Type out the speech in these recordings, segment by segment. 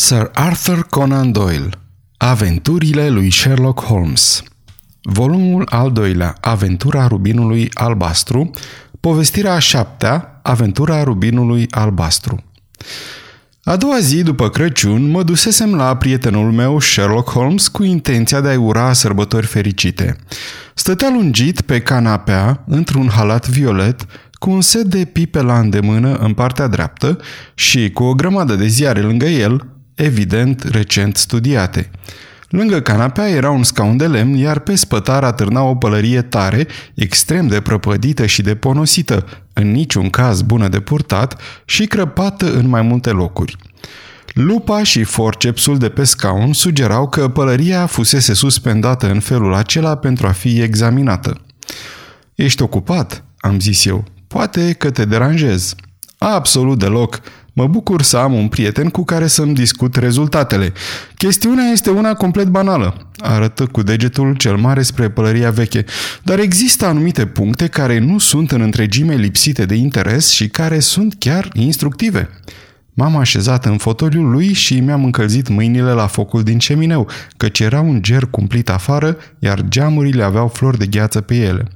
Sir Arthur Conan Doyle Aventurile lui Sherlock Holmes. Volumul al doilea Aventura rubinului albastru. Povestirea a șaptea Aventura rubinului albastru. A doua zi, după Crăciun, mă dusesem la prietenul meu, Sherlock Holmes, cu intenția de a-i ura sărbători fericite. Stătea lungit pe canapea, într-un halat violet, cu un set de pipe la îndemână în partea dreaptă și cu o grămadă de ziare lângă el, evident recent studiate. Lângă canapea era un scaun de lemn, iar pe spătar atârna o pălărie tare, extrem de prăpădită și de ponosită, în niciun caz bună de purtat și crăpată în mai multe locuri. Lupa și forcepsul de pe scaun sugerau că pălăria fusese suspendată în felul acela pentru a fi examinată. Ești ocupat?" am zis eu. Poate că te deranjez." Absolut deloc. Mă bucur să am un prieten cu care să-mi discut rezultatele. Chestiunea este una complet banală, arătă cu degetul cel mare spre pălăria veche, dar există anumite puncte care nu sunt în întregime lipsite de interes și care sunt chiar instructive. M-am așezat în fotoliul lui și mi-am încălzit mâinile la focul din cemineu, căci era un ger cumplit afară, iar geamurile aveau flori de gheață pe ele.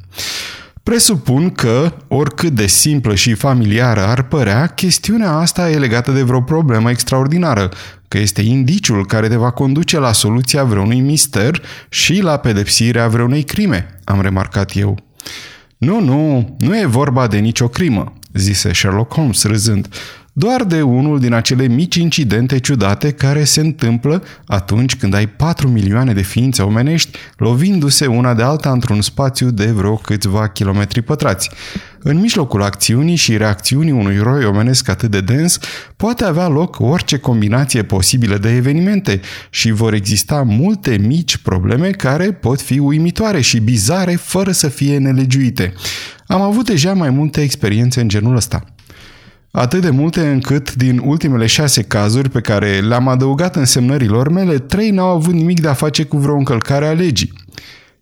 Presupun că, oricât de simplă și familiară ar părea, chestiunea asta e legată de vreo problemă extraordinară, că este indiciul care te va conduce la soluția vreunui mister și la pedepsirea vreunei crime, am remarcat eu. Nu, nu, nu e vorba de nicio crimă, zise Sherlock Holmes râzând doar de unul din acele mici incidente ciudate care se întâmplă atunci când ai 4 milioane de ființe omenești lovindu-se una de alta într-un spațiu de vreo câțiva kilometri pătrați. În mijlocul acțiunii și reacțiunii unui roi omenesc atât de dens, poate avea loc orice combinație posibilă de evenimente și vor exista multe mici probleme care pot fi uimitoare și bizare fără să fie nelegiuite. Am avut deja mai multe experiențe în genul ăsta. Atât de multe încât, din ultimele șase cazuri pe care le-am adăugat în semnărilor mele, trei n-au avut nimic de a face cu vreo încălcare a legii.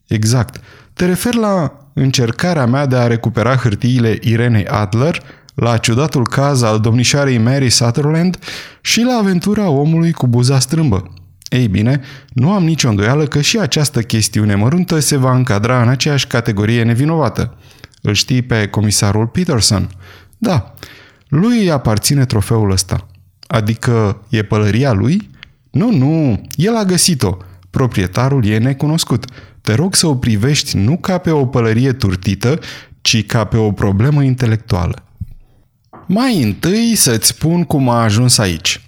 Exact. Te refer la încercarea mea de a recupera hârtiile Irenei Adler, la ciudatul caz al domnișoarei Mary Sutherland și la aventura omului cu buza strâmbă. Ei bine, nu am nicio îndoială că și această chestiune măruntă se va încadra în aceeași categorie nevinovată. Îl știi pe comisarul Peterson? Da. Lui îi aparține trofeul ăsta. Adică e pălăria lui? Nu, nu, el a găsit-o. Proprietarul e necunoscut. Te rog să o privești nu ca pe o pălărie turtită, ci ca pe o problemă intelectuală. Mai întâi să-ți spun cum a ajuns aici.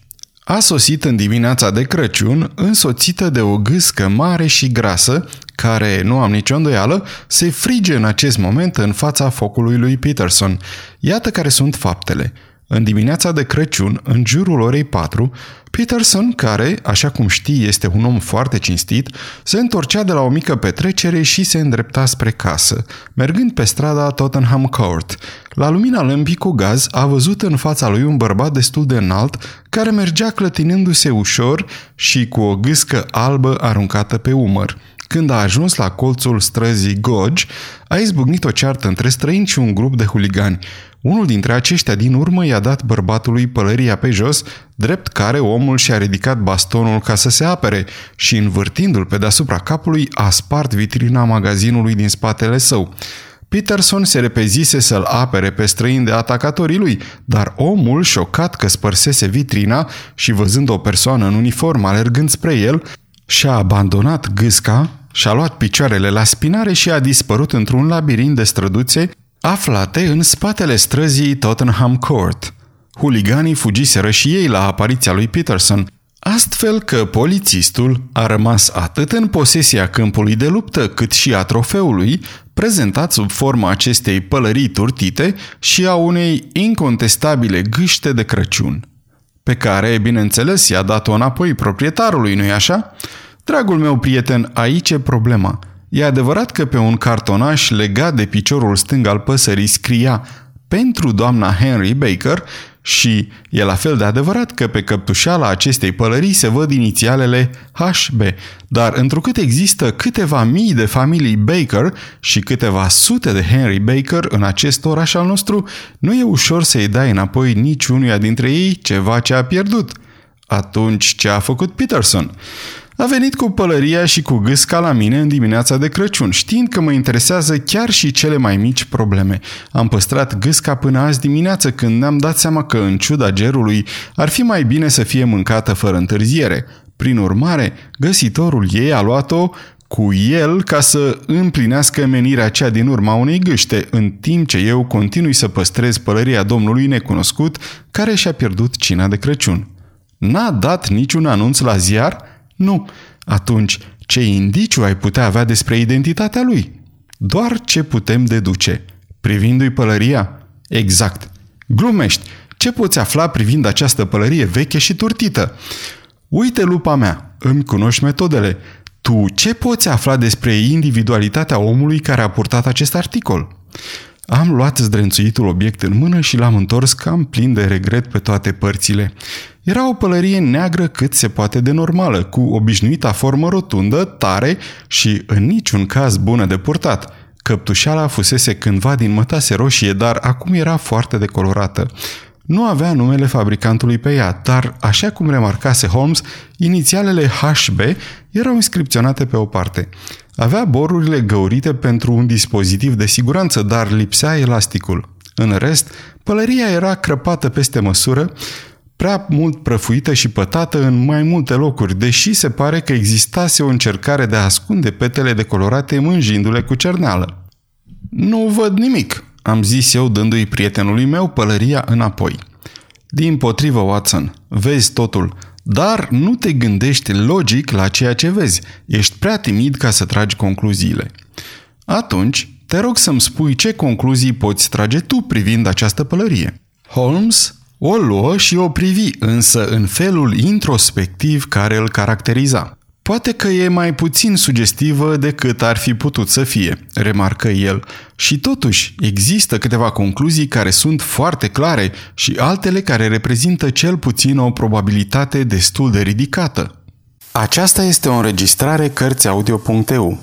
A sosit în dimineața de Crăciun, însoțită de o gâscă mare și grasă, care, nu am nicio îndoială, se frige în acest moment în fața focului lui Peterson. Iată care sunt faptele. În dimineața de Crăciun, în jurul orei 4, Peterson, care, așa cum știi, este un om foarte cinstit, se întorcea de la o mică petrecere și se îndrepta spre casă, mergând pe strada Tottenham Court. La lumina lămpii cu gaz a văzut în fața lui un bărbat destul de înalt, care mergea clătinându-se ușor și cu o gâscă albă aruncată pe umăr. Când a ajuns la colțul străzii Gogi, a izbucnit o ceartă între străini și un grup de huligani. Unul dintre aceștia din urmă i-a dat bărbatului pălăria pe jos, drept care omul și-a ridicat bastonul ca să se apere și, învârtindu-l pe deasupra capului, a spart vitrina magazinului din spatele său. Peterson se repezise să-l apere pe străin de atacatorii lui, dar omul, șocat că spărsese vitrina și văzând o persoană în uniformă alergând spre el, și-a abandonat gâsca, și-a luat picioarele la spinare și a dispărut într-un labirint de străduțe aflate în spatele străzii Tottenham Court. Huliganii fugiseră și ei la apariția lui Peterson, astfel că polițistul a rămas atât în posesia câmpului de luptă cât și a trofeului, prezentat sub forma acestei pălării turtite și a unei incontestabile gâște de Crăciun, pe care, bineînțeles, i-a dat-o înapoi proprietarului, nu-i așa? Dragul meu prieten, aici e problema. E adevărat că pe un cartonaș legat de piciorul stâng al păsării scria pentru doamna Henry Baker și e la fel de adevărat că pe căptușeala acestei pălării se văd inițialele HB, dar întrucât există câteva mii de familii Baker și câteva sute de Henry Baker în acest oraș al nostru, nu e ușor să-i dai înapoi niciunuia dintre ei ceva ce a pierdut – Atunci ce a făcut Peterson? A venit cu pălăria și cu gâsca la mine în dimineața de Crăciun, știind că mă interesează chiar și cele mai mici probleme. Am păstrat gâsca până azi dimineață când ne-am dat seama că, în ciuda gerului, ar fi mai bine să fie mâncată fără întârziere. Prin urmare, găsitorul ei a luat-o cu el ca să împlinească menirea cea din urma unei gâște, în timp ce eu continui să păstrez pălăria domnului necunoscut care și-a pierdut cina de Crăciun. N-a dat niciun anunț la ziar? Nu. Atunci, ce indiciu ai putea avea despre identitatea lui? Doar ce putem deduce. Privindu-i pălăria? Exact. Glumești. Ce poți afla privind această pălărie veche și turtită? Uite lupa mea, îmi cunoști metodele. Tu ce poți afla despre individualitatea omului care a purtat acest articol? Am luat zdrențuitul obiect în mână și l-am întors cam plin de regret pe toate părțile. Era o pălărie neagră cât se poate de normală, cu obișnuita formă rotundă, tare și în niciun caz bună de purtat. Căptușala fusese cândva din mătase roșie, dar acum era foarte decolorată. Nu avea numele fabricantului pe ea, dar, așa cum remarcase Holmes, inițialele HB erau inscripționate pe o parte. Avea borurile găurite pentru un dispozitiv de siguranță, dar lipsea elasticul. În rest, pălăria era crăpată peste măsură, prea mult prăfuită și pătată în mai multe locuri, deși se pare că existase o încercare de a ascunde petele decolorate mânjindu-le cu cerneală. Nu văd nimic, am zis eu dându-i prietenului meu pălăria înapoi. Din potrivă, Watson, vezi totul, dar nu te gândești logic la ceea ce vezi. Ești prea timid ca să tragi concluziile. Atunci, te rog să-mi spui ce concluzii poți trage tu privind această pălărie. Holmes o luă și o privi, însă în felul introspectiv care îl caracteriza. Poate că e mai puțin sugestivă decât ar fi putut să fie, remarcă el, și totuși există câteva concluzii care sunt foarte clare și altele care reprezintă cel puțin o probabilitate destul de ridicată. Aceasta este o înregistrare Cărțiaudio.eu.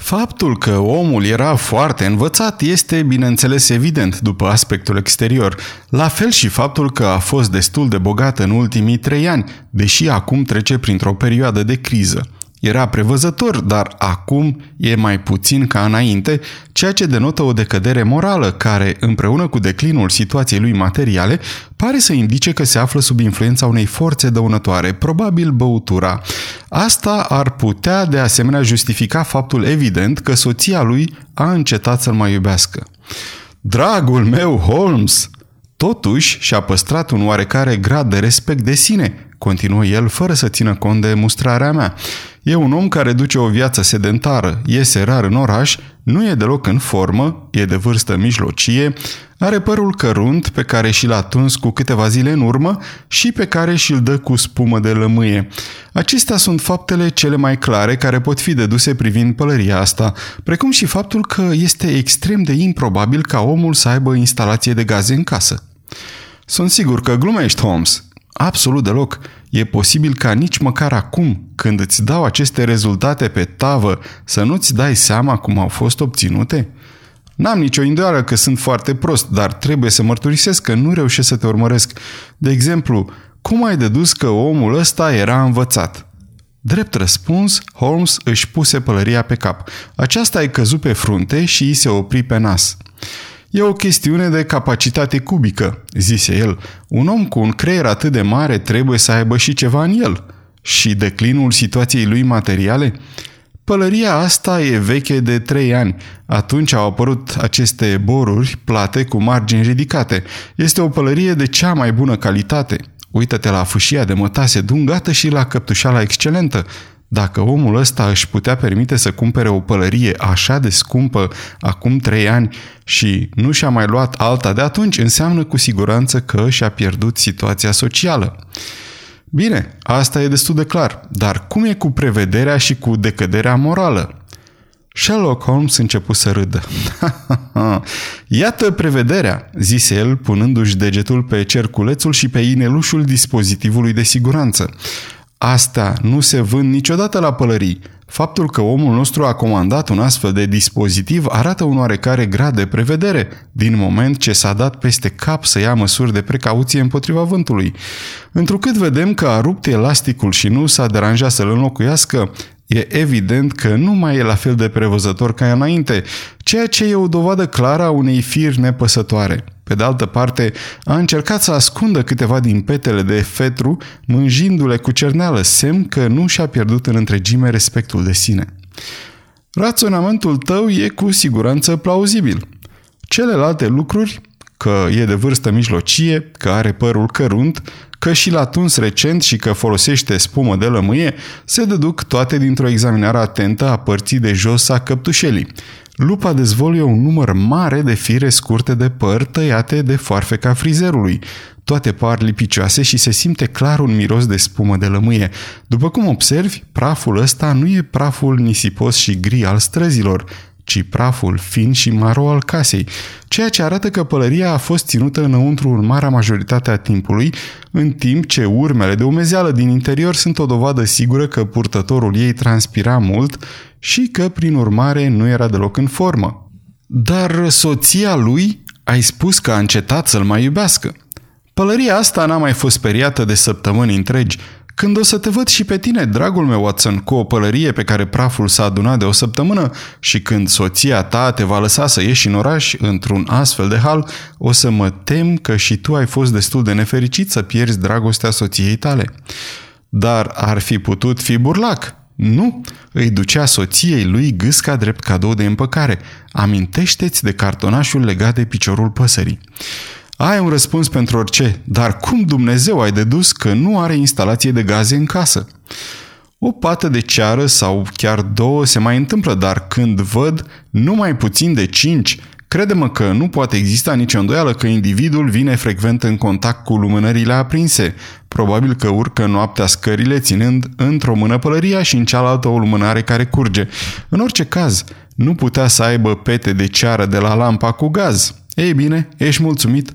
Faptul că omul era foarte învățat este, bineînțeles, evident după aspectul exterior, la fel și faptul că a fost destul de bogat în ultimii trei ani, deși acum trece printr-o perioadă de criză. Era prevăzător, dar acum e mai puțin ca înainte, ceea ce denotă o decădere morală care, împreună cu declinul situației lui materiale, pare să indice că se află sub influența unei forțe dăunătoare, probabil băutura. Asta ar putea de asemenea justifica faptul evident că soția lui a încetat să-l mai iubească. Dragul meu, Holmes! Totuși și-a păstrat un oarecare grad de respect de sine, continuă el fără să țină cont de mustrarea mea. E un om care duce o viață sedentară, iese rar în oraș, nu e deloc în formă, e de vârstă mijlocie, are părul cărunt pe care și l-a tuns cu câteva zile în urmă și pe care și-l dă cu spumă de lămâie. Acestea sunt faptele cele mai clare care pot fi deduse privind pălăria asta, precum și faptul că este extrem de improbabil ca omul să aibă instalație de gaze în casă. Sunt sigur că glumești, Holmes, Absolut deloc. E posibil ca nici măcar acum, când îți dau aceste rezultate pe tavă, să nu-ți dai seama cum au fost obținute? N-am nicio îndoială că sunt foarte prost, dar trebuie să mărturisesc că nu reușesc să te urmăresc. De exemplu, cum ai dedus că omul ăsta era învățat? Drept răspuns, Holmes își puse pălăria pe cap. Aceasta ai căzut pe frunte și îi se opri pe nas. E o chestiune de capacitate cubică, zise el. Un om cu un creier atât de mare trebuie să aibă și ceva în el. Și declinul situației lui materiale? Pălăria asta e veche de trei ani. Atunci au apărut aceste boruri plate cu margini ridicate. Este o pălărie de cea mai bună calitate. Uită-te la fâșia de mătase dungată și la căptușala excelentă. Dacă omul ăsta își putea permite să cumpere o pălărie așa de scumpă acum trei ani și nu și-a mai luat alta de atunci, înseamnă cu siguranță că și-a pierdut situația socială. Bine, asta e destul de clar, dar cum e cu prevederea și cu decăderea morală? Sherlock Holmes început să râdă. Iată prevederea, zise el, punându-și degetul pe cerculețul și pe inelușul dispozitivului de siguranță. Asta nu se vând niciodată la pălării. Faptul că omul nostru a comandat un astfel de dispozitiv arată un oarecare grad de prevedere, din moment ce s-a dat peste cap să ia măsuri de precauție împotriva vântului. Întrucât vedem că a rupt elasticul și nu s-a deranjat să-l înlocuiască, e evident că nu mai e la fel de prevăzător ca înainte, ceea ce e o dovadă clară a unei firi nepăsătoare. Pe de altă parte, a încercat să ascundă câteva din petele de fetru, mânjindu-le cu cerneală, semn că nu și-a pierdut în întregime respectul de sine. Raționamentul tău e cu siguranță plauzibil. Celelalte lucruri, că e de vârstă mijlocie, că are părul cărunt, că și l-a tuns recent și că folosește spumă de lămâie, se deduc toate dintr-o examinare atentă a părții de jos a căptușelii. Lupa dezvoluie un număr mare de fire scurte de păr tăiate de foarfeca frizerului. Toate par lipicioase și se simte clar un miros de spumă de lămâie. După cum observi, praful ăsta nu e praful nisipos și gri al străzilor, ci praful fin și maro al casei, ceea ce arată că pălăria a fost ținută înăuntru în marea majoritate a timpului, în timp ce urmele de umezeală din interior sunt o dovadă sigură că purtătorul ei transpira mult și că, prin urmare, nu era deloc în formă. Dar soția lui ai spus că a încetat să-l mai iubească. Pălăria asta n-a mai fost speriată de săptămâni întregi, când o să te văd și pe tine, dragul meu Watson, cu o pălărie pe care praful s-a adunat de o săptămână și când soția ta te va lăsa să ieși în oraș într-un astfel de hal, o să mă tem că și tu ai fost destul de nefericit să pierzi dragostea soției tale. Dar ar fi putut fi burlac. Nu, îi ducea soției lui gâsca drept cadou de împăcare. Amintește-ți de cartonașul legat de piciorul păsării. Ai un răspuns pentru orice, dar cum Dumnezeu ai dedus că nu are instalație de gaze în casă? O pată de ceară sau chiar două se mai întâmplă, dar când văd numai puțin de cinci, crede-mă că nu poate exista nicio îndoială că individul vine frecvent în contact cu lumânările aprinse. Probabil că urcă noaptea scările ținând într-o mână pălăria și în cealaltă o lumânare care curge. În orice caz, nu putea să aibă pete de ceară de la lampa cu gaz. Ei bine, ești mulțumit?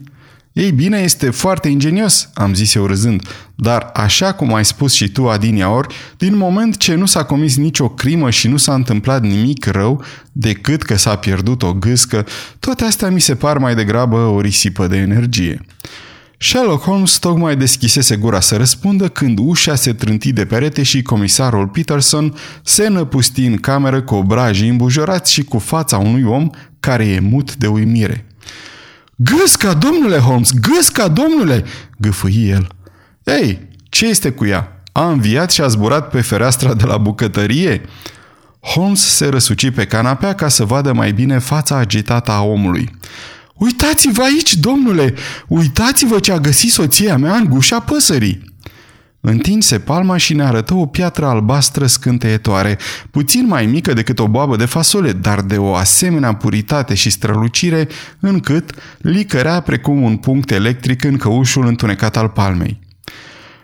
Ei bine, este foarte ingenios, am zis eu râzând, dar așa cum ai spus și tu, Adiniaori, din moment ce nu s-a comis nicio crimă și nu s-a întâmplat nimic rău, decât că s-a pierdut o gâscă, toate astea mi se par mai degrabă o risipă de energie. Sherlock Holmes tocmai deschisese gura să răspundă când ușa se trânti de perete și comisarul Peterson se năpusti în cameră cu obrajii îmbujorați și cu fața unui om care e mut de uimire. Gâsca, domnule Holmes, gâsca, domnule!" gâfâi el. Ei, ce este cu ea? A înviat și a zburat pe fereastra de la bucătărie?" Holmes se răsuci pe canapea ca să vadă mai bine fața agitată a omului. Uitați-vă aici, domnule! Uitați-vă ce a găsit soția mea în gușa păsării!" Întinse palma și ne arătă o piatră albastră scânteietoare, puțin mai mică decât o boabă de fasole, dar de o asemenea puritate și strălucire, încât licărea precum un punct electric în căușul întunecat al palmei.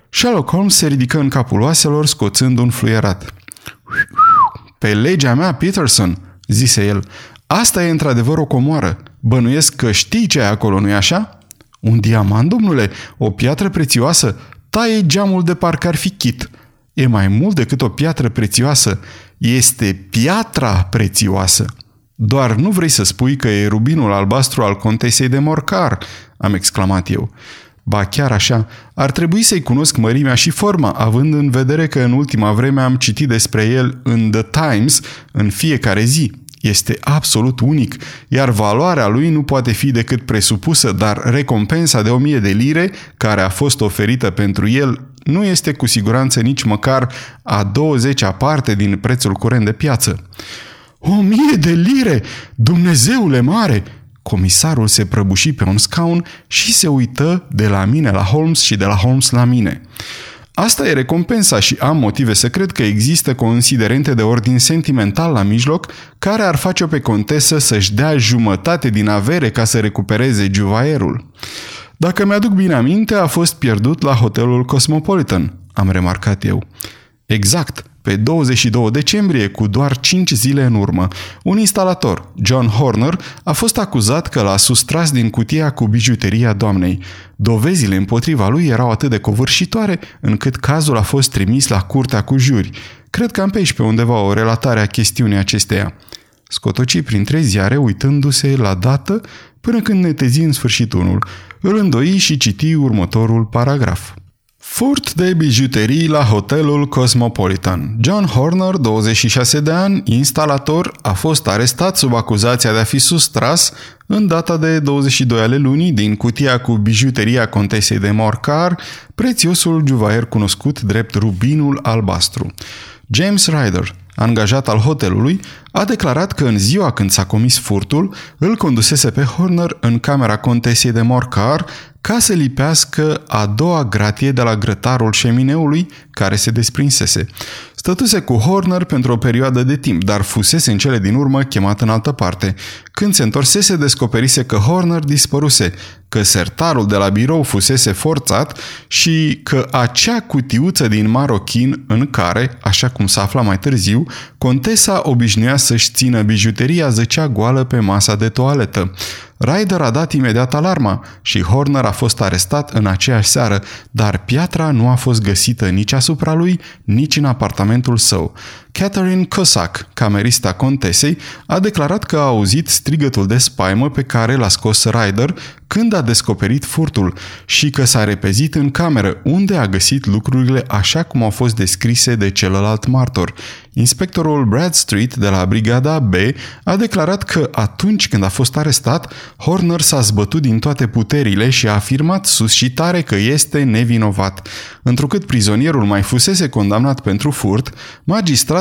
Sherlock Holmes se ridică în capul oaselor, scoțând un fluierat. Pe legea mea, Peterson, zise el, asta e într-adevăr o comoară. Bănuiesc că știi ce e acolo, nu-i așa? Un diamant, domnule? O piatră prețioasă? Taie geamul de parcă ar fi chit. E mai mult decât o piatră prețioasă. Este piatra prețioasă. Doar nu vrei să spui că e rubinul albastru al contesei de Morcar, am exclamat eu. Ba chiar așa, ar trebui să-i cunosc mărimea și forma, având în vedere că în ultima vreme am citit despre el în The Times în fiecare zi. Este absolut unic, iar valoarea lui nu poate fi decât presupusă, dar recompensa de 1000 de lire, care a fost oferită pentru el, nu este cu siguranță nici măcar a 20-a parte din prețul curent de piață. O mie de lire! Dumnezeule mare! Comisarul se prăbuși pe un scaun și se uită de la mine la Holmes și de la Holmes la mine. Asta e recompensa și am motive să cred că există considerente de ordin sentimental la mijloc care ar face-o pe contesă să-și dea jumătate din avere ca să recupereze juvaierul. Dacă mi-aduc bine aminte, a fost pierdut la hotelul Cosmopolitan, am remarcat eu. Exact, pe 22 decembrie, cu doar 5 zile în urmă, un instalator, John Horner, a fost acuzat că l-a sustras din cutia cu bijuteria doamnei. Dovezile împotriva lui erau atât de covârșitoare încât cazul a fost trimis la curtea cu juri. Cred că am pe aici pe undeva o relatare a chestiunii acesteia. Scotoci printre ziare uitându-se la dată până când netezi în sfârșit unul. Îl îndoi și citi următorul paragraf. Furt de bijuterii la hotelul Cosmopolitan. John Horner, 26 de ani, instalator, a fost arestat sub acuzația de a fi sustras în data de 22 ale lunii din cutia cu bijuteria contesei de Morcar, prețiosul juvaier cunoscut drept rubinul albastru. James Ryder, angajat al hotelului, a declarat că în ziua când s-a comis furtul, îl condusese pe Horner în camera contesei de Morcar ca să lipească a doua gratie de la grătarul șemineului care se desprinsese. Stătuse cu Horner pentru o perioadă de timp, dar fusese în cele din urmă chemat în altă parte. Când se întorsese, descoperise că Horner dispăruse, că sertarul de la birou fusese forțat și că acea cutiuță din marochin în care, așa cum s-a aflat mai târziu, contesa obișnuia să-și țină bijuteria zăcea goală pe masa de toaletă. Ryder a dat imediat alarma și Horner a fost arestat în aceeași seară, dar piatra nu a fost găsită nici asupra lui, nici în apartamentul său. Catherine Cossack, camerista contesei, a declarat că a auzit strigătul de spaimă pe care l-a scos Ryder când a descoperit furtul și că s-a repezit în cameră, unde a găsit lucrurile așa cum au fost descrise de celălalt martor. Inspectorul Bradstreet de la Brigada B a declarat că atunci când a fost arestat, Horner s-a zbătut din toate puterile și a afirmat sus și tare că este nevinovat. Întrucât prizonierul mai fusese condamnat pentru furt,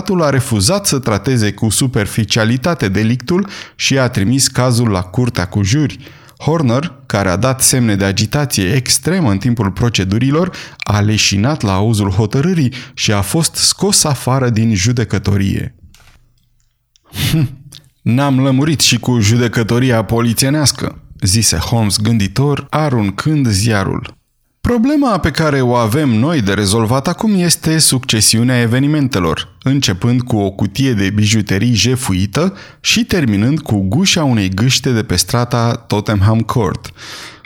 magistratul a refuzat să trateze cu superficialitate delictul și a trimis cazul la curtea cu juri. Horner, care a dat semne de agitație extremă în timpul procedurilor, a leșinat la auzul hotărârii și a fost scos afară din judecătorie. Hm, n-am lămurit și cu judecătoria polițienească, zise Holmes gânditor, aruncând ziarul. Problema pe care o avem noi de rezolvat acum este succesiunea evenimentelor, începând cu o cutie de bijuterii jefuită și terminând cu gușa unei gâște de pe strata Tottenham Court.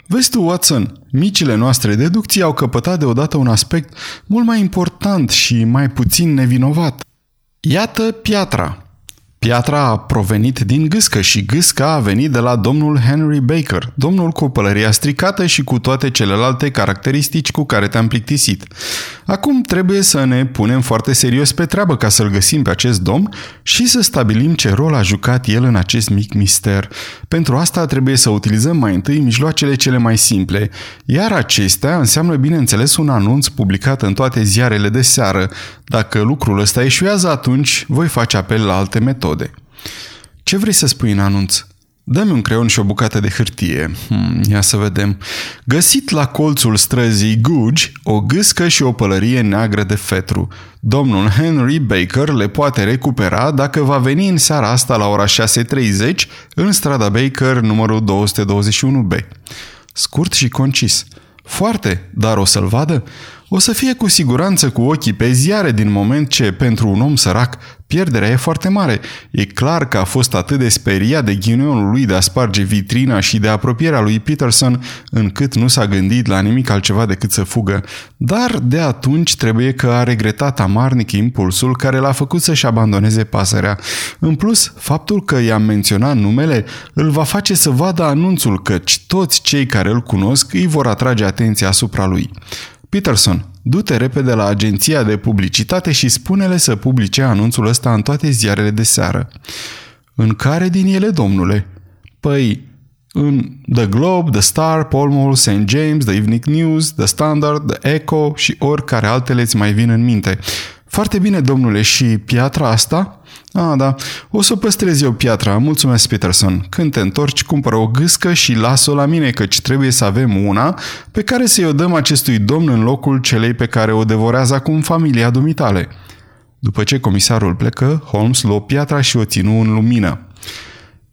Vezi tu, Watson, micile noastre deducții au căpătat deodată un aspect mult mai important și mai puțin nevinovat. Iată piatra, Piatra a provenit din gâscă și gâsca a venit de la domnul Henry Baker, domnul cu pălăria stricată și cu toate celelalte caracteristici cu care te-am plictisit. Acum trebuie să ne punem foarte serios pe treabă ca să-l găsim pe acest domn și să stabilim ce rol a jucat el în acest mic mister. Pentru asta trebuie să utilizăm mai întâi mijloacele cele mai simple, iar acestea înseamnă bineînțeles un anunț publicat în toate ziarele de seară. Dacă lucrul ăsta eșuează, atunci voi face apel la alte metode. Ce vrei să spui în anunț? Dă-mi un creion și o bucată de hârtie. Hmm, ia să vedem. Găsit la colțul străzii Guge o gâscă și o pălărie neagră de fetru. Domnul Henry Baker le poate recupera dacă va veni în seara asta la ora 6.30 în strada Baker numărul 221B. Scurt și concis. Foarte, dar o să-l vadă? O să fie cu siguranță cu ochii pe ziare din moment ce, pentru un om sărac, Pierderea e foarte mare. E clar că a fost atât de speriat de ghinionul lui de a sparge vitrina și de apropierea lui Peterson, încât nu s-a gândit la nimic altceva decât să fugă. Dar de atunci trebuie că a regretat amarnic impulsul care l-a făcut să-și abandoneze pasărea. În plus, faptul că i-am menționat numele îl va face să vadă anunțul căci toți cei care îl cunosc îi vor atrage atenția asupra lui. Peterson, du-te repede la agenția de publicitate și spune-le să publice anunțul ăsta în toate ziarele de seară. În care din ele, domnule? Păi, în The Globe, The Star, Mall, St. James, The Evening News, The Standard, The Echo și oricare altele îți mai vin în minte. Foarte bine, domnule, și piatra asta? Ah, da, o să păstrez eu piatra, mulțumesc, Peterson. Când te întorci, cumpără o gâscă și lasă-o la mine, căci trebuie să avem una pe care să-i o dăm acestui domn în locul celei pe care o devorează acum familia dumitale. După ce comisarul plecă, Holmes luă piatra și o ținu în lumină.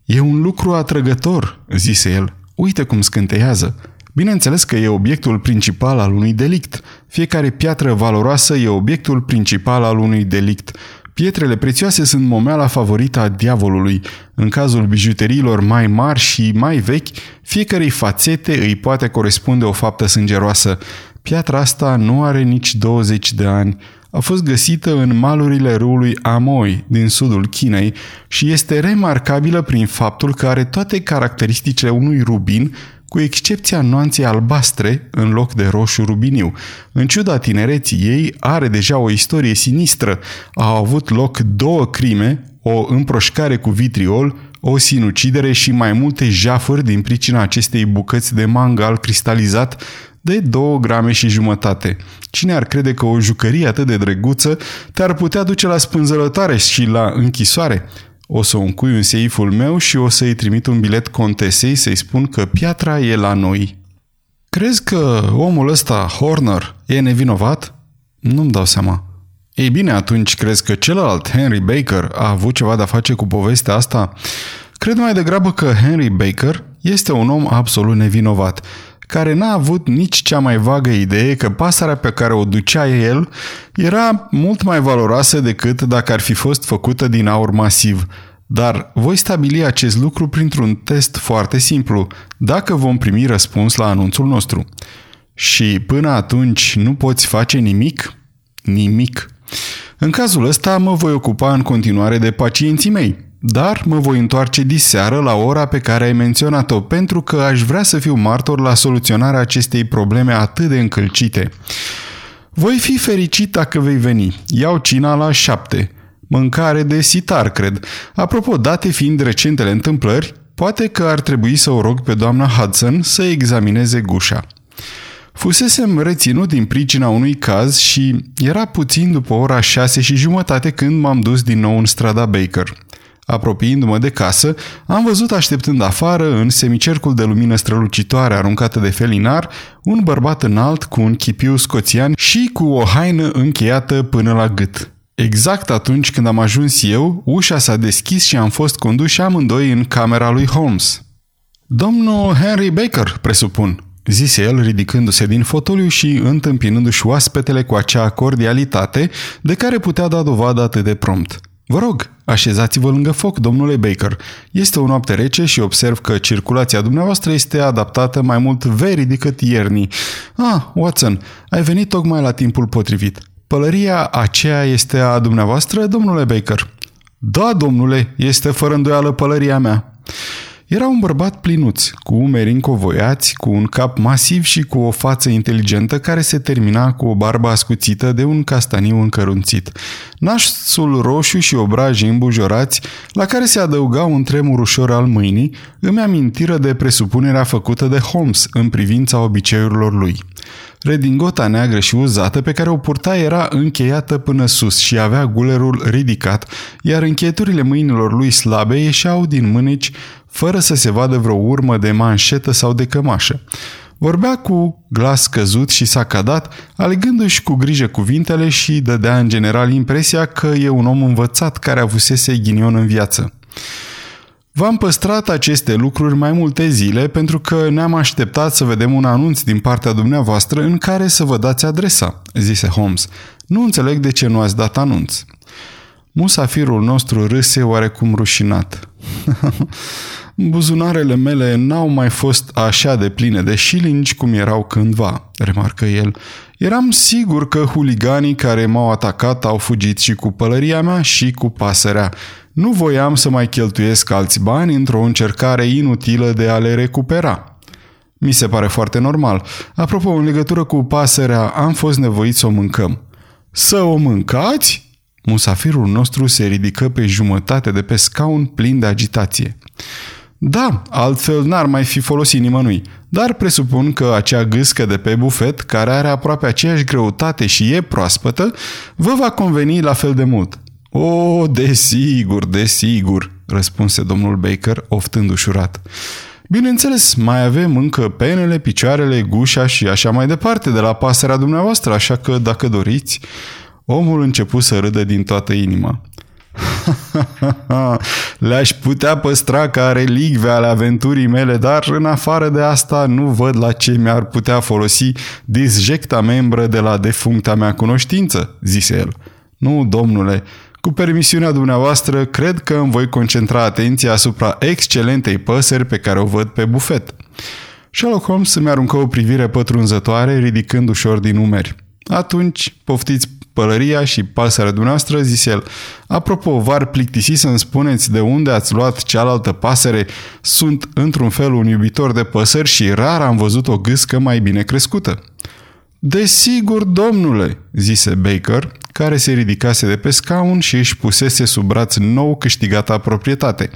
E un lucru atrăgător, zise el. Uite cum scânteiază. Bineînțeles că e obiectul principal al unui delict. Fiecare piatră valoroasă e obiectul principal al unui delict. Pietrele prețioase sunt momeala favorită a diavolului. În cazul bijuteriilor mai mari și mai vechi, fiecarei fațete îi poate corespunde o faptă sângeroasă. Piatra asta nu are nici 20 de ani a fost găsită în malurile râului Amoy din sudul Chinei și este remarcabilă prin faptul că are toate caracteristicile unui rubin, cu excepția nuanței albastre în loc de roșu rubiniu. În ciuda tinereții ei, are deja o istorie sinistră. Au avut loc două crime, o împroșcare cu vitriol, o sinucidere și mai multe jafuri din pricina acestei bucăți de mangal cristalizat de 2 grame și jumătate. Cine ar crede că o jucărie atât de drăguță te-ar putea duce la spânzărătoare și la închisoare? O să o încui în seiful meu și o să-i trimit un bilet contesei să-i spun că piatra e la noi. Crezi că omul ăsta, Horner, e nevinovat? Nu-mi dau seama. Ei bine, atunci crezi că celălalt, Henry Baker, a avut ceva de-a face cu povestea asta? Cred mai degrabă că Henry Baker este un om absolut nevinovat care n-a avut nici cea mai vagă idee că pasărea pe care o ducea el era mult mai valoroasă decât dacă ar fi fost făcută din aur masiv. Dar voi stabili acest lucru printr-un test foarte simplu, dacă vom primi răspuns la anunțul nostru. Și până atunci nu poți face nimic? Nimic. În cazul ăsta mă voi ocupa în continuare de pacienții mei, dar mă voi întoarce diseară la ora pe care ai menționat-o, pentru că aș vrea să fiu martor la soluționarea acestei probleme atât de încălcite. Voi fi fericit dacă vei veni. Iau cina la șapte. Mâncare de sitar, cred. Apropo, date fiind recentele întâmplări, poate că ar trebui să o rog pe doamna Hudson să examineze gușa. Fusesem reținut din pricina unui caz și era puțin după ora șase și jumătate când m-am dus din nou în strada Baker. Apropiindu-mă de casă, am văzut așteptând afară, în semicercul de lumină strălucitoare aruncată de felinar, un bărbat înalt cu un chipiu scoțian și cu o haină încheiată până la gât. Exact atunci când am ajuns eu, ușa s-a deschis și am fost conduși amândoi în camera lui Holmes. Domnul Henry Baker, presupun, zise el ridicându-se din fotoliu și întâmpinându-și oaspetele cu acea cordialitate de care putea da dovadă atât de prompt. Vă rog, așezați-vă lângă foc, domnule Baker. Este o noapte rece și observ că circulația dumneavoastră este adaptată mai mult verii decât iernii. Ah, Watson, ai venit tocmai la timpul potrivit. Pălăria aceea este a dumneavoastră, domnule Baker? Da, domnule, este fără îndoială pălăria mea. Era un bărbat plinuț, cu umeri încovoiați, cu un cap masiv și cu o față inteligentă care se termina cu o barbă ascuțită de un castaniu încărunțit. Nașul roșu și obrajii îmbujorați, la care se adăuga un tremur ușor al mâinii, îmi amintiră de presupunerea făcută de Holmes în privința obiceiurilor lui. Redingota neagră și uzată pe care o purta era încheiată până sus și avea gulerul ridicat, iar încheieturile mâinilor lui slabe ieșeau din mâneci fără să se vadă vreo urmă de manșetă sau de cămașă. Vorbea cu glas căzut și sacadat, alegându-și cu grijă cuvintele și dădea în general impresia că e un om învățat care avusese ghinion în viață. V-am păstrat aceste lucruri mai multe zile pentru că ne-am așteptat să vedem un anunț din partea dumneavoastră în care să vă dați adresa, zise Holmes. Nu înțeleg de ce nu ați dat anunț. Musafirul nostru râse oarecum rușinat. Buzunarele mele n-au mai fost așa de pline de șilingi cum erau cândva, remarcă el. Eram sigur că huliganii care m-au atacat au fugit și cu pălăria mea și cu pasărea. Nu voiam să mai cheltuiesc alți bani într-o încercare inutilă de a le recupera. Mi se pare foarte normal. Apropo, în legătură cu pasărea, am fost nevoit să o mâncăm. Să o mâncați? Musafirul nostru se ridică pe jumătate de pe scaun plin de agitație. Da, altfel n-ar mai fi folosit nimănui, dar presupun că acea gâscă de pe bufet, care are aproape aceeași greutate și e proaspătă, vă va conveni la fel de mult. O, desigur, desigur, răspunse domnul Baker, oftând ușurat. Bineînțeles, mai avem încă penele, picioarele, gușa și așa mai departe de la pasărea dumneavoastră, așa că, dacă doriți... Omul începu să râdă din toată inima. Le-aș putea păstra ca relicve ale aventurii mele, dar în afară de asta nu văd la ce mi-ar putea folosi disjecta membră de la defuncta mea cunoștință, zise el. Nu, domnule, cu permisiunea dumneavoastră, cred că îmi voi concentra atenția asupra excelentei păsări pe care o văd pe bufet. Sherlock Holmes îmi aruncă o privire pătrunzătoare, ridicând ușor din umeri. Atunci, poftiți pălăria și pasărea dumneavoastră, zise el. Apropo, v-ar plictisi să-mi spuneți de unde ați luat cealaltă pasăre? Sunt, într-un fel, un iubitor de păsări și rar am văzut o gâscă mai bine crescută. Desigur, domnule, zise Baker, care se ridicase de pe scaun și își pusese sub braț nou câștigata proprietate.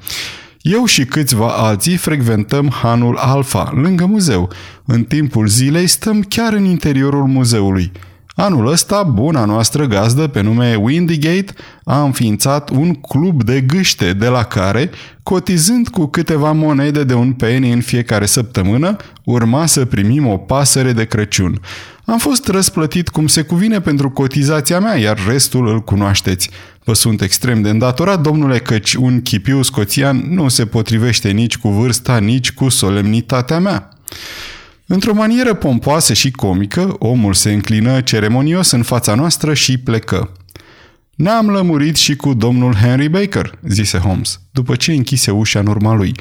Eu și câțiva alții frecventăm Hanul Alfa, lângă muzeu. În timpul zilei stăm chiar în interiorul muzeului. Anul ăsta, buna noastră gazdă pe nume Windygate a înființat un club de gâște de la care, cotizând cu câteva monede de un penny în fiecare săptămână, urma să primim o pasăre de Crăciun. Am fost răsplătit cum se cuvine pentru cotizația mea, iar restul îl cunoașteți. Vă sunt extrem de îndatorat, domnule, căci un chipiu scoțian nu se potrivește nici cu vârsta, nici cu solemnitatea mea. Într-o manieră pompoasă și comică, omul se înclină ceremonios în fața noastră și plecă. Ne-am lămurit și cu domnul Henry Baker, zise Holmes, după ce închise ușa în urma lui.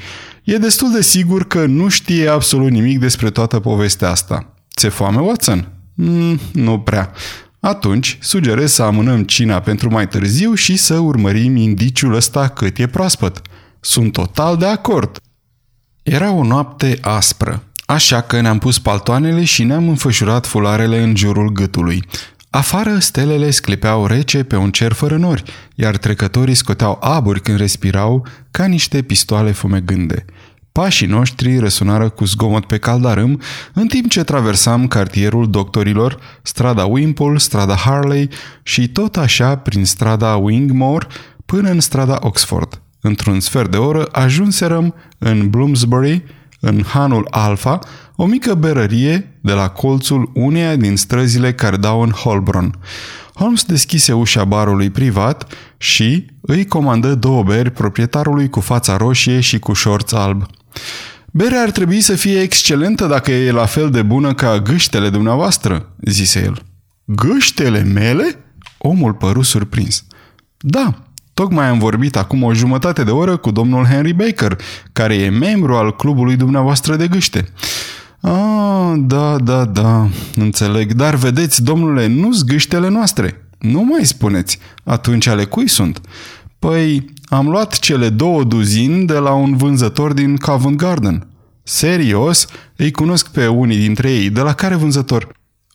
E destul de sigur că nu știe absolut nimic despre toată povestea asta. Ți-e foame, Watson? Mm, nu prea. Atunci, sugerez să amânăm cina pentru mai târziu și să urmărim indiciul ăsta cât e proaspăt. Sunt total de acord. Era o noapte aspră. Așa că ne-am pus paltoanele și ne-am înfășurat fularele în jurul gâtului. Afară, stelele sclipeau rece pe un cer fără nori, iar trecătorii scoteau aburi când respirau ca niște pistoale fumegânde. Pașii noștri răsunară cu zgomot pe caldarâm, în timp ce traversam cartierul doctorilor, strada Wimpole, strada Harley și tot așa prin strada Wingmore până în strada Oxford. Într-un sfert de oră ajunserăm în Bloomsbury, în Hanul Alfa, o mică berărie de la colțul uneia din străzile care dau în Holbron. Holmes deschise ușa barului privat și îi comandă două beri proprietarului cu fața roșie și cu șorț alb. Berea ar trebui să fie excelentă dacă e la fel de bună ca gâștele dumneavoastră, zise el. Gâștele mele? Omul păru surprins. Da, Tocmai am vorbit acum o jumătate de oră cu domnul Henry Baker, care e membru al clubului dumneavoastră de gâște. Ah, da, da, da, înțeleg. Dar vedeți, domnule, nu-s gâștele noastre. Nu mai spuneți. Atunci ale cui sunt? Păi, am luat cele două duzini de la un vânzător din Covent Garden. Serios? Îi cunosc pe unii dintre ei. De la care vânzător?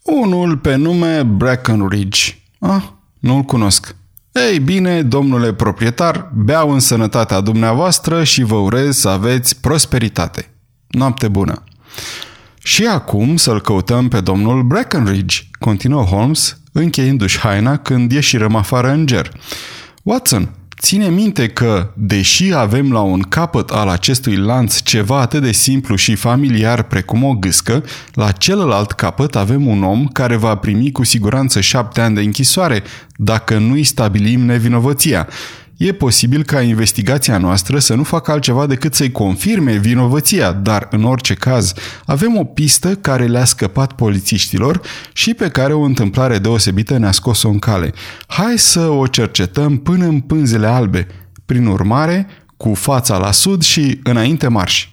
Unul pe nume Breckenridge. Ah, nu-l cunosc. Ei bine, domnule proprietar, beau în sănătatea dumneavoastră și vă urez să aveți prosperitate. Noapte bună! Și acum să-l căutăm pe domnul Breckenridge, continuă Holmes, încheiindu-și haina când ieșirăm afară în ger. Watson, Ține minte că, deși avem la un capăt al acestui lanț ceva atât de simplu și familiar precum o gâscă, la celălalt capăt avem un om care va primi cu siguranță șapte ani de închisoare dacă nu-i stabilim nevinovăția. E posibil ca investigația noastră să nu facă altceva decât să-i confirme vinovăția, dar în orice caz avem o pistă care le-a scăpat polițiștilor și pe care o întâmplare deosebită ne-a scos-o în cale. Hai să o cercetăm până în pânzele albe. Prin urmare, cu fața la sud și înainte marș.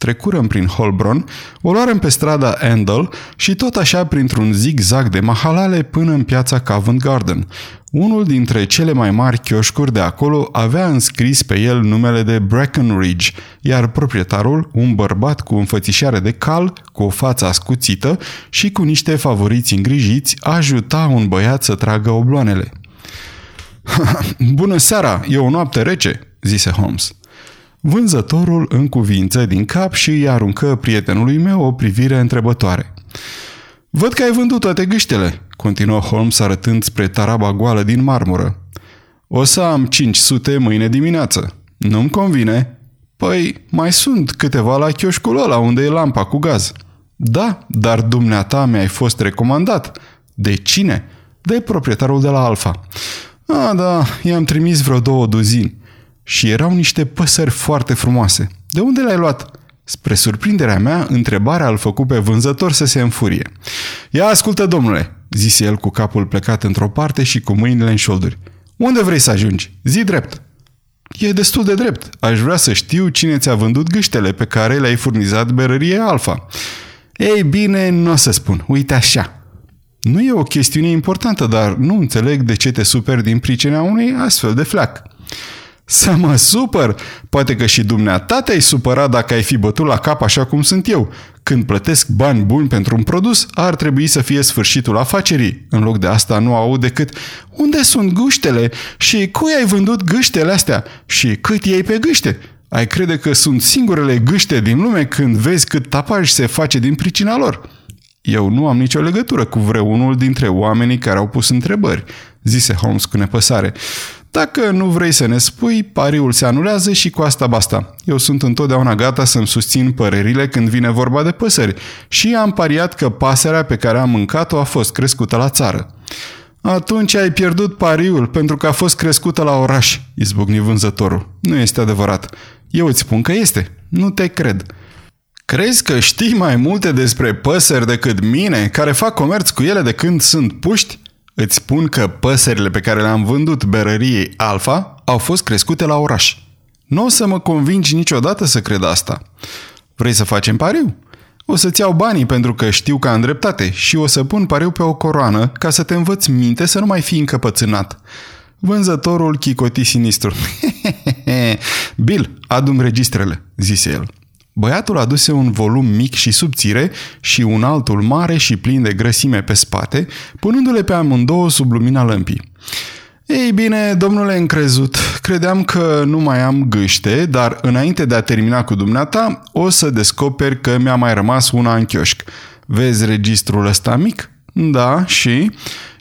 Trecurăm prin Holbron, o luarăm pe strada Endel și tot așa printr-un zigzag de mahalale până în piața Covent Garden. Unul dintre cele mai mari chioșcuri de acolo avea înscris pe el numele de Breckenridge, iar proprietarul, un bărbat cu înfățișare de cal, cu o față ascuțită și cu niște favoriți îngrijiți, ajuta un băiat să tragă obloanele. Bună seara, e o noapte rece, zise Holmes. Vânzătorul în cuvință din cap și îi aruncă prietenului meu o privire întrebătoare. Văd că ai vândut toate gâștele, continuă Holmes arătând spre taraba goală din marmură. O să am 500 mâine dimineață. Nu-mi convine. Păi, mai sunt câteva la chioșcul ăla unde e lampa cu gaz. Da, dar dumneata mi-ai fost recomandat. De cine? De proprietarul de la Alfa. A, da, i-am trimis vreo două duzini. Și erau niște păsări foarte frumoase. De unde le-ai luat? Spre surprinderea mea, întrebarea îl făcu pe vânzător să se înfurie. Ia ascultă, domnule, zise el cu capul plecat într-o parte și cu mâinile în șolduri. Unde vrei să ajungi? Zi drept. E destul de drept. Aș vrea să știu cine ți-a vândut gâștele pe care le-ai furnizat berărie Alfa. Ei bine, nu o să spun. Uite așa. Nu e o chestiune importantă, dar nu înțeleg de ce te superi din pricina unui astfel de flac. Să mă supăr? Poate că și dumneata te-ai supărat dacă ai fi bătut la cap așa cum sunt eu. Când plătesc bani buni pentru un produs, ar trebui să fie sfârșitul afacerii. În loc de asta nu aud decât Unde sunt gâștele? Și cui ai vândut gâștele astea? Și cât iei pe gâște? Ai crede că sunt singurele gâște din lume când vezi cât tapaj se face din pricina lor? Eu nu am nicio legătură cu vreunul dintre oamenii care au pus întrebări, zise Holmes cu nepăsare. Dacă nu vrei să ne spui, pariul se anulează și cu asta basta. Eu sunt întotdeauna gata să-mi susțin părerile când vine vorba de păsări și am pariat că pasărea pe care am mâncat-o a fost crescută la țară. Atunci ai pierdut pariul pentru că a fost crescută la oraș, izbucni vânzătorul. Nu este adevărat. Eu îți spun că este. Nu te cred. Crezi că știi mai multe despre păsări decât mine, care fac comerț cu ele de când sunt puști? Îți spun că păsările pe care le-am vândut berăriei Alfa au fost crescute la oraș. Nu o să mă convingi niciodată să cred asta. Vrei să facem pariu? O să-ți iau banii pentru că știu că am dreptate și o să pun pariu pe o coroană ca să te învăț minte să nu mai fii încăpățânat. Vânzătorul chicoti sinistru. Bill, adu registrele, zise el. Băiatul aduse un volum mic și subțire și un altul mare și plin de grăsime pe spate, punându-le pe amândouă sub lumina lămpii. Ei bine, domnule încrezut, credeam că nu mai am gâște, dar înainte de a termina cu dumneata, o să descoperi că mi-a mai rămas una în chioșc. Vezi registrul ăsta mic? Da, și...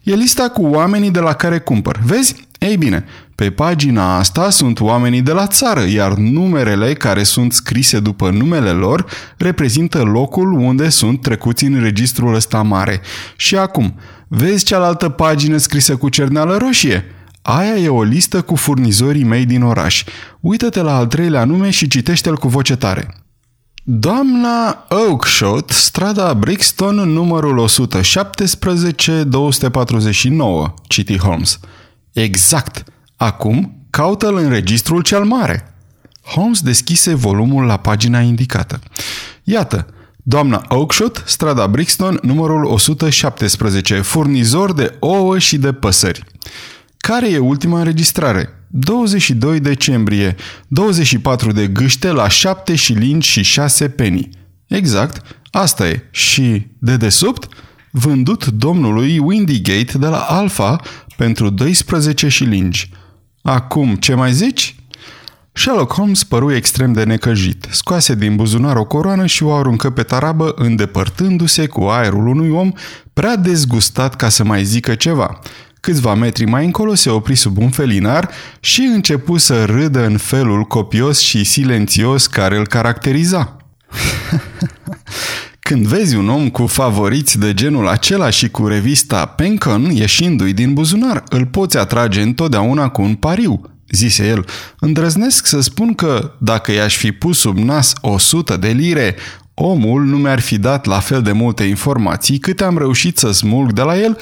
E lista cu oamenii de la care cumpăr. Vezi? Ei bine, pe pagina asta sunt oamenii de la țară, iar numerele care sunt scrise după numele lor reprezintă locul unde sunt trecuți în registrul ăsta mare. Și acum, vezi cealaltă pagină scrisă cu cerneală roșie? Aia e o listă cu furnizorii mei din oraș. Uită-te la al treilea nume și citește-l cu voce tare. Doamna Oakshot, strada Brixton, numărul 117 249, citi Holmes. Exact. Acum, caută-l în registrul cel mare. Holmes deschise volumul la pagina indicată. Iată, doamna Oakshot, strada Brixton, numărul 117, furnizor de ouă și de păsări. Care e ultima înregistrare? 22 decembrie, 24 de gâște la 7 șilingi și 6 penny. Exact, asta e. Și de desubt, vândut domnului Windygate de la Alpha pentru 12 șilingi. Acum, ce mai zici? Sherlock Holmes păru extrem de necăjit. Scoase din buzunar o coroană și o aruncă pe tarabă, îndepărtându-se cu aerul unui om prea dezgustat ca să mai zică ceva. Câțiva metri mai încolo se opri sub un felinar și începu să râdă în felul copios și silențios care îl caracteriza. Când vezi un om cu favoriți de genul acela și cu revista Pencon ieșindu-i din buzunar, îl poți atrage întotdeauna cu un pariu, zise el. Îndrăznesc să spun că, dacă i-aș fi pus sub nas o sută de lire, omul nu mi-ar fi dat la fel de multe informații cât am reușit să smulg de la el,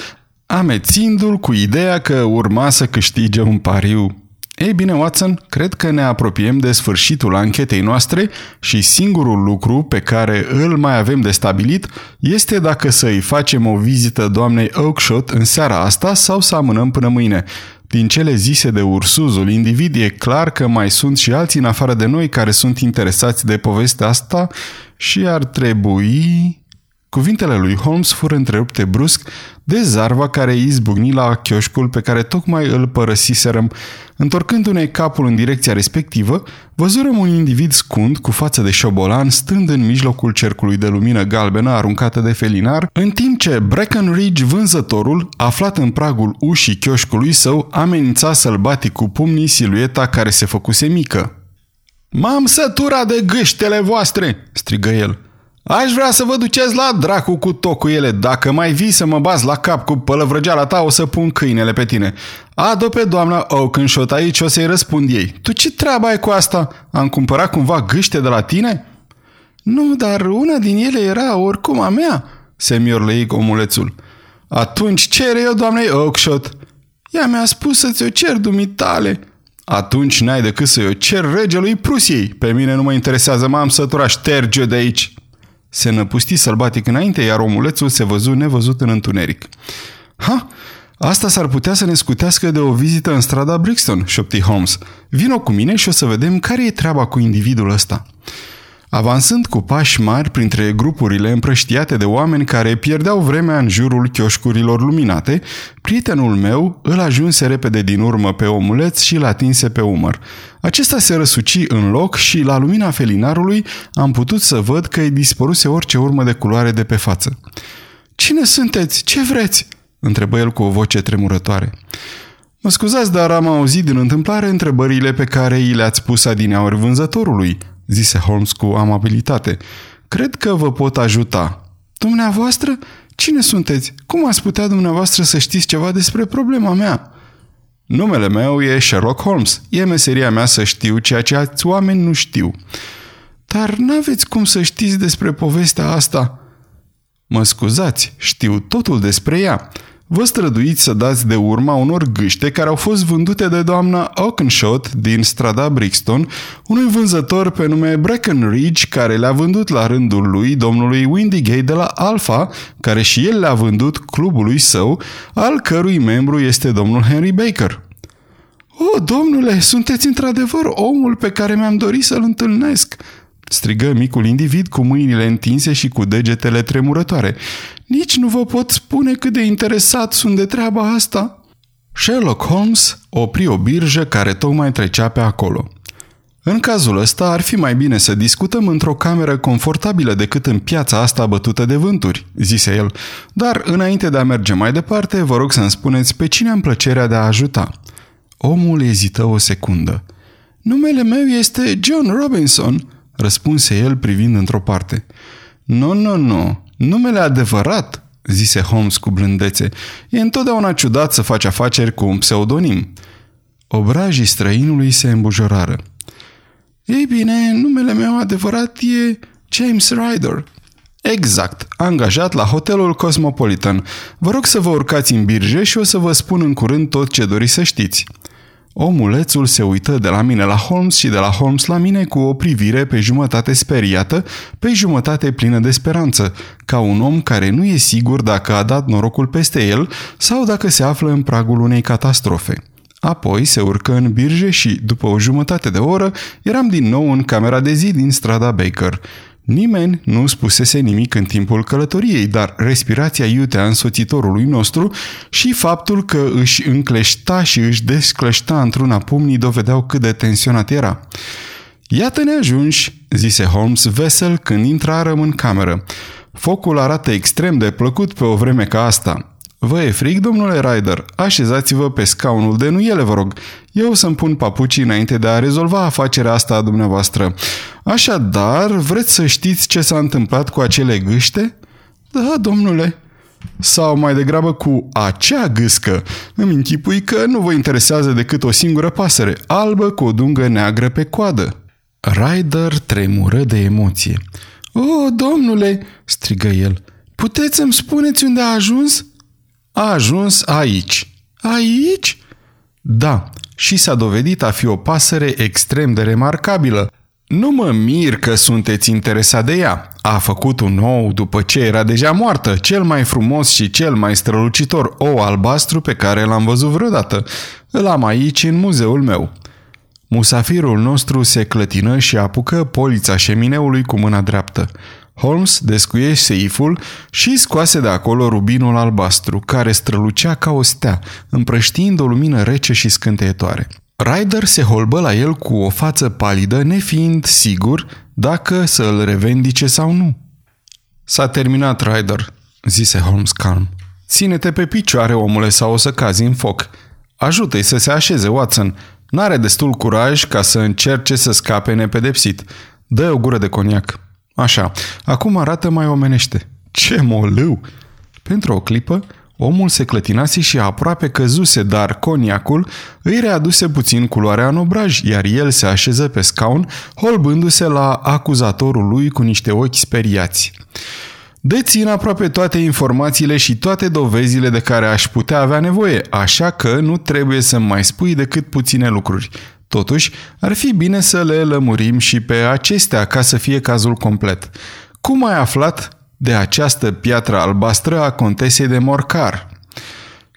amețindu-l cu ideea că urma să câștige un pariu ei bine, Watson, cred că ne apropiem de sfârșitul anchetei noastre și singurul lucru pe care îl mai avem de stabilit este dacă să-i facem o vizită doamnei Oakshot în seara asta sau să amânăm până mâine. Din cele zise de ursuzul individ, e clar că mai sunt și alții în afară de noi care sunt interesați de povestea asta și ar trebui... Cuvintele lui Holmes fură întrerupte brusc de zarva care izbucni la chioșcul pe care tocmai îl părăsiserăm. Întorcându-ne capul în direcția respectivă, văzurăm un individ scund cu față de șobolan stând în mijlocul cercului de lumină galbenă aruncată de felinar, în timp ce Breckenridge, vânzătorul, aflat în pragul ușii chioșcului său, amenința sălbatic cu pumnii silueta care se făcuse mică. M-am săturat de gâștele voastre!" strigă el. Aș vrea să vă duceți la dracu cu tocul ele. Dacă mai vii să mă bați la cap cu pălăvrăgeala ta, o să pun câinele pe tine. Adu pe doamna Oakenshot aici, o să-i răspund ei. Tu ce treabă ai cu asta? Am cumpărat cumva gâște de la tine? Nu, dar una din ele era oricum a mea, se miorlăi omulețul. Atunci cere eu doamnei Oakshot. Ea mi-a spus să ți-o cer dumitale. Atunci n-ai decât să-i o cer regelui Prusiei. Pe mine nu mă interesează, m-am săturat, șterge de aici. Se năpusti sălbatic înainte, iar omulețul se văzu nevăzut în întuneric. Ha! Asta s-ar putea să ne scutească de o vizită în strada Brixton, șopti Holmes. Vino cu mine și o să vedem care e treaba cu individul ăsta. Avansând cu pași mari printre grupurile împrăștiate de oameni care pierdeau vremea în jurul chioșcurilor luminate, prietenul meu îl ajunse repede din urmă pe omuleț și l atinse pe umăr. Acesta se răsuci în loc și, la lumina felinarului, am putut să văd că îi dispăruse orice urmă de culoare de pe față. Cine sunteți? Ce vreți?" întrebă el cu o voce tremurătoare. Mă scuzați, dar am auzit din întâmplare întrebările pe care i le-ați pus adineaori vânzătorului, zise Holmes cu amabilitate. Cred că vă pot ajuta. Dumneavoastră? Cine sunteți? Cum ați putea dumneavoastră să știți ceva despre problema mea? Numele meu e Sherlock Holmes. E meseria mea să știu ceea ce alți oameni nu știu. Dar n-aveți cum să știți despre povestea asta. Mă scuzați, știu totul despre ea. Vă străduiți să dați de urma unor gâște care au fost vândute de doamna Oakenshot din strada Brixton, unui vânzător pe nume Breckenridge care le-a vândut la rândul lui domnului Windygate de la Alpha, care și el le-a vândut clubului său, al cărui membru este domnul Henry Baker. O, domnule, sunteți într-adevăr omul pe care mi-am dorit să-l întâlnesc!" strigă micul individ cu mâinile întinse și cu degetele tremurătoare. Nici nu vă pot spune cât de interesat sunt de treaba asta. Sherlock Holmes opri o birjă care tocmai trecea pe acolo. În cazul ăsta ar fi mai bine să discutăm într-o cameră confortabilă decât în piața asta bătută de vânturi, zise el. Dar înainte de a merge mai departe, vă rog să-mi spuneți pe cine am plăcerea de a ajuta. Omul ezită o secundă. Numele meu este John Robinson, răspunse el privind într-o parte. Nu, nu, nu, numele adevărat, zise Holmes cu blândețe. E întotdeauna ciudat să faci afaceri cu un pseudonim. Obrajii străinului se îmbujorară. Ei bine, numele meu adevărat e James Ryder. Exact, angajat la hotelul Cosmopolitan. Vă rog să vă urcați în birje și o să vă spun în curând tot ce doriți să știți. Omulețul se uită de la mine la Holmes și de la Holmes la mine cu o privire pe jumătate speriată, pe jumătate plină de speranță, ca un om care nu e sigur dacă a dat norocul peste el sau dacă se află în pragul unei catastrofe. Apoi se urcă în birje și, după o jumătate de oră, eram din nou în camera de zi din strada Baker. Nimeni nu spusese nimic în timpul călătoriei, dar respirația iutea însoțitorului nostru și faptul că își încleșta și își descleșta într-una pumnii dovedeau cât de tensionat era. Iată-ne ajunși, zise Holmes vesel când intrarăm în cameră. Focul arată extrem de plăcut pe o vreme ca asta. Vă e frig, domnule Ryder? Așezați-vă pe scaunul de nuiele, vă rog. Eu să-mi pun papucii înainte de a rezolva afacerea asta a dumneavoastră. Așadar, vreți să știți ce s-a întâmplat cu acele gâște? Da, domnule. Sau mai degrabă cu acea gâscă. Îmi închipui că nu vă interesează decât o singură pasăre, albă cu o dungă neagră pe coadă. Ryder tremură de emoție. O, domnule!" strigă el. Puteți să-mi spuneți unde a ajuns?" A ajuns aici. Aici? Da, și s-a dovedit a fi o pasăre extrem de remarcabilă. Nu mă mir că sunteți interesat de ea. A făcut un ou după ce era deja moartă, cel mai frumos și cel mai strălucitor ou albastru pe care l-am văzut vreodată. Îl am aici în muzeul meu. Musafirul nostru se clătină și apucă polița șemineului cu mâna dreaptă. Holmes descuie seiful și scoase de acolo rubinul albastru, care strălucea ca o stea, împrăștiind o lumină rece și scânteietoare. Ryder se holbă la el cu o față palidă, nefiind sigur dacă să îl revendice sau nu. S-a terminat, Ryder, zise Holmes calm. Ține-te pe picioare, omule, sau o să cazi în foc. Ajută-i să se așeze, Watson. N-are destul curaj ca să încerce să scape nepedepsit. Dă o gură de coniac. Așa, acum arată mai omenește. Ce molâu! Pentru o clipă, omul se clătinase și aproape căzuse, dar coniacul îi readuse puțin culoarea în obraj, iar el se așeză pe scaun, holbându-se la acuzatorul lui cu niște ochi speriați. Dețin aproape toate informațiile și toate dovezile de care aș putea avea nevoie, așa că nu trebuie să mai spui decât puține lucruri. Totuși, ar fi bine să le lămurim și pe acestea ca să fie cazul complet. Cum ai aflat de această piatră albastră a contesei de Morcar?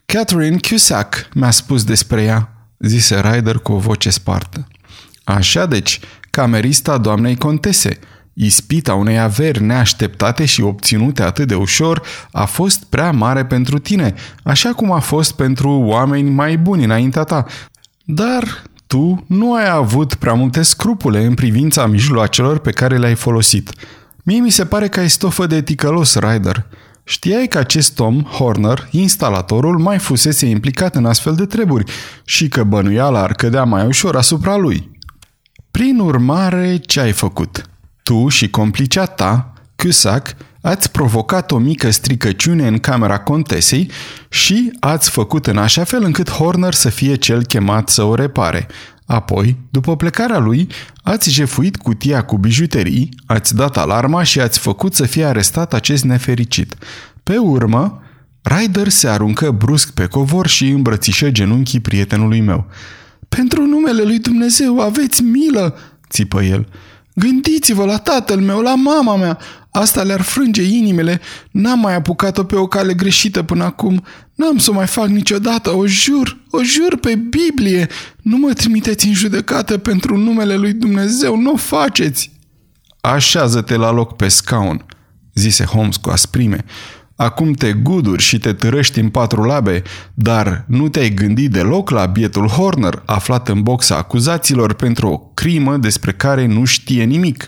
Catherine Cusack mi-a spus despre ea, zise Ryder cu o voce spartă. Așa deci, camerista doamnei contese – Ispita unei averi neașteptate și obținute atât de ușor a fost prea mare pentru tine, așa cum a fost pentru oameni mai buni înaintea ta. Dar tu nu ai avut prea multe scrupule în privința mijloacelor pe care le-ai folosit. Mie mi se pare că ai stofă de ticălos, Ryder. Știai că acest om, Horner, instalatorul, mai fusese implicat în astfel de treburi și că bănuiala ar cădea mai ușor asupra lui. Prin urmare, ce ai făcut? Tu și complicea ta, Cusack, ați provocat o mică stricăciune în camera contesei și ați făcut în așa fel încât Horner să fie cel chemat să o repare. Apoi, după plecarea lui, ați jefuit cutia cu bijuterii, ați dat alarma și ați făcut să fie arestat acest nefericit. Pe urmă, Ryder se aruncă brusc pe covor și îmbrățișă genunchii prietenului meu. Pentru numele lui Dumnezeu, aveți milă!" țipă el. Gândiți-vă la tatăl meu, la mama mea. Asta le-ar frânge inimile. N-am mai apucat-o pe o cale greșită până acum. N-am să o mai fac niciodată, o jur, o jur pe Biblie. Nu mă trimiteți în judecată pentru numele lui Dumnezeu, nu o faceți. Așează-te la loc pe scaun, zise Holmes cu asprime. Acum te guduri și te târăști în patru labe, dar nu te-ai gândit deloc la bietul Horner, aflat în boxa acuzaților pentru o crimă despre care nu știe nimic.